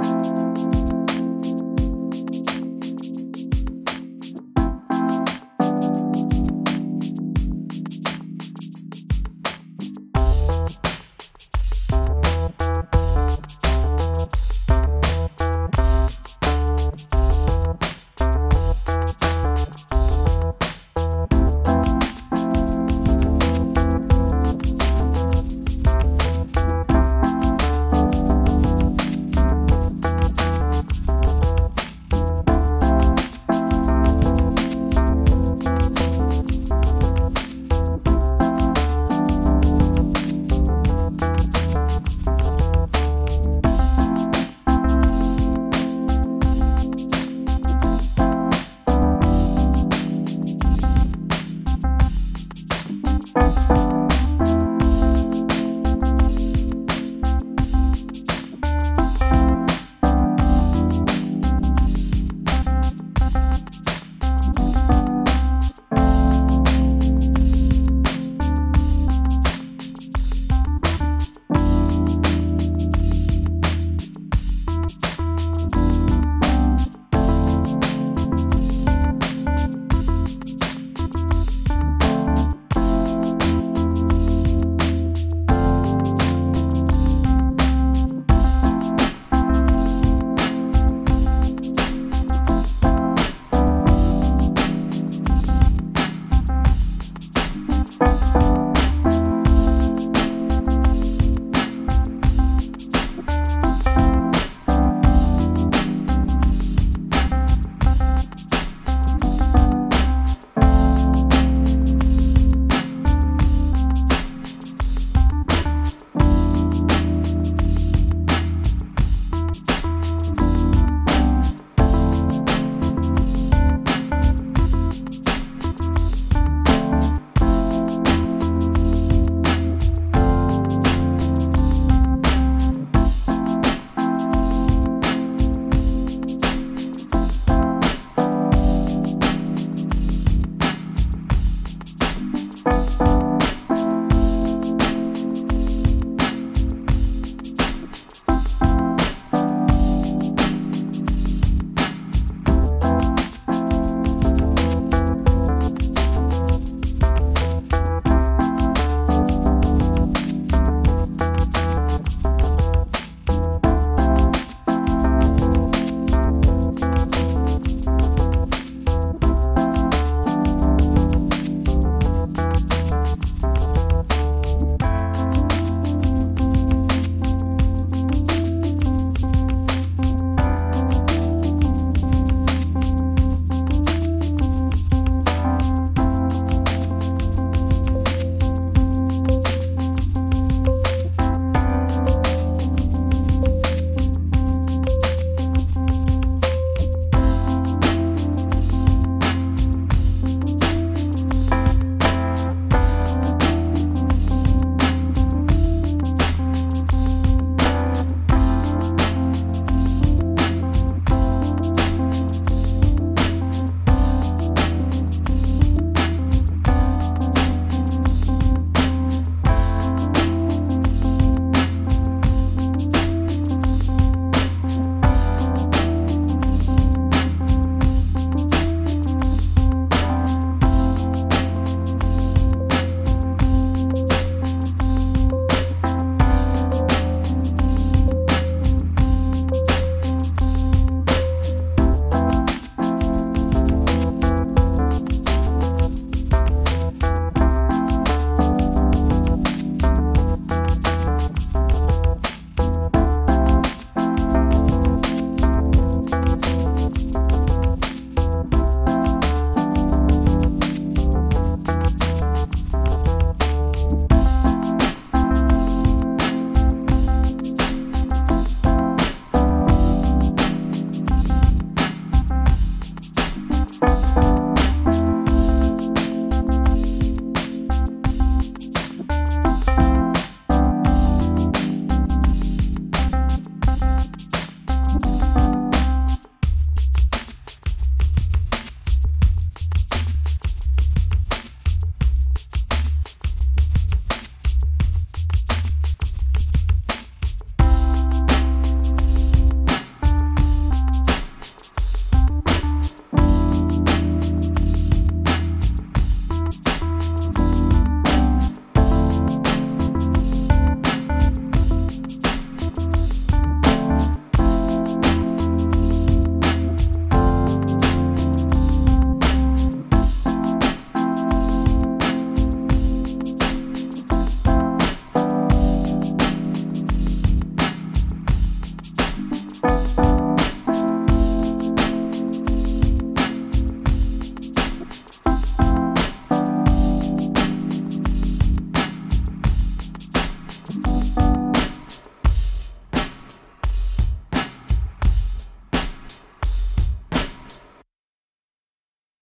Bye.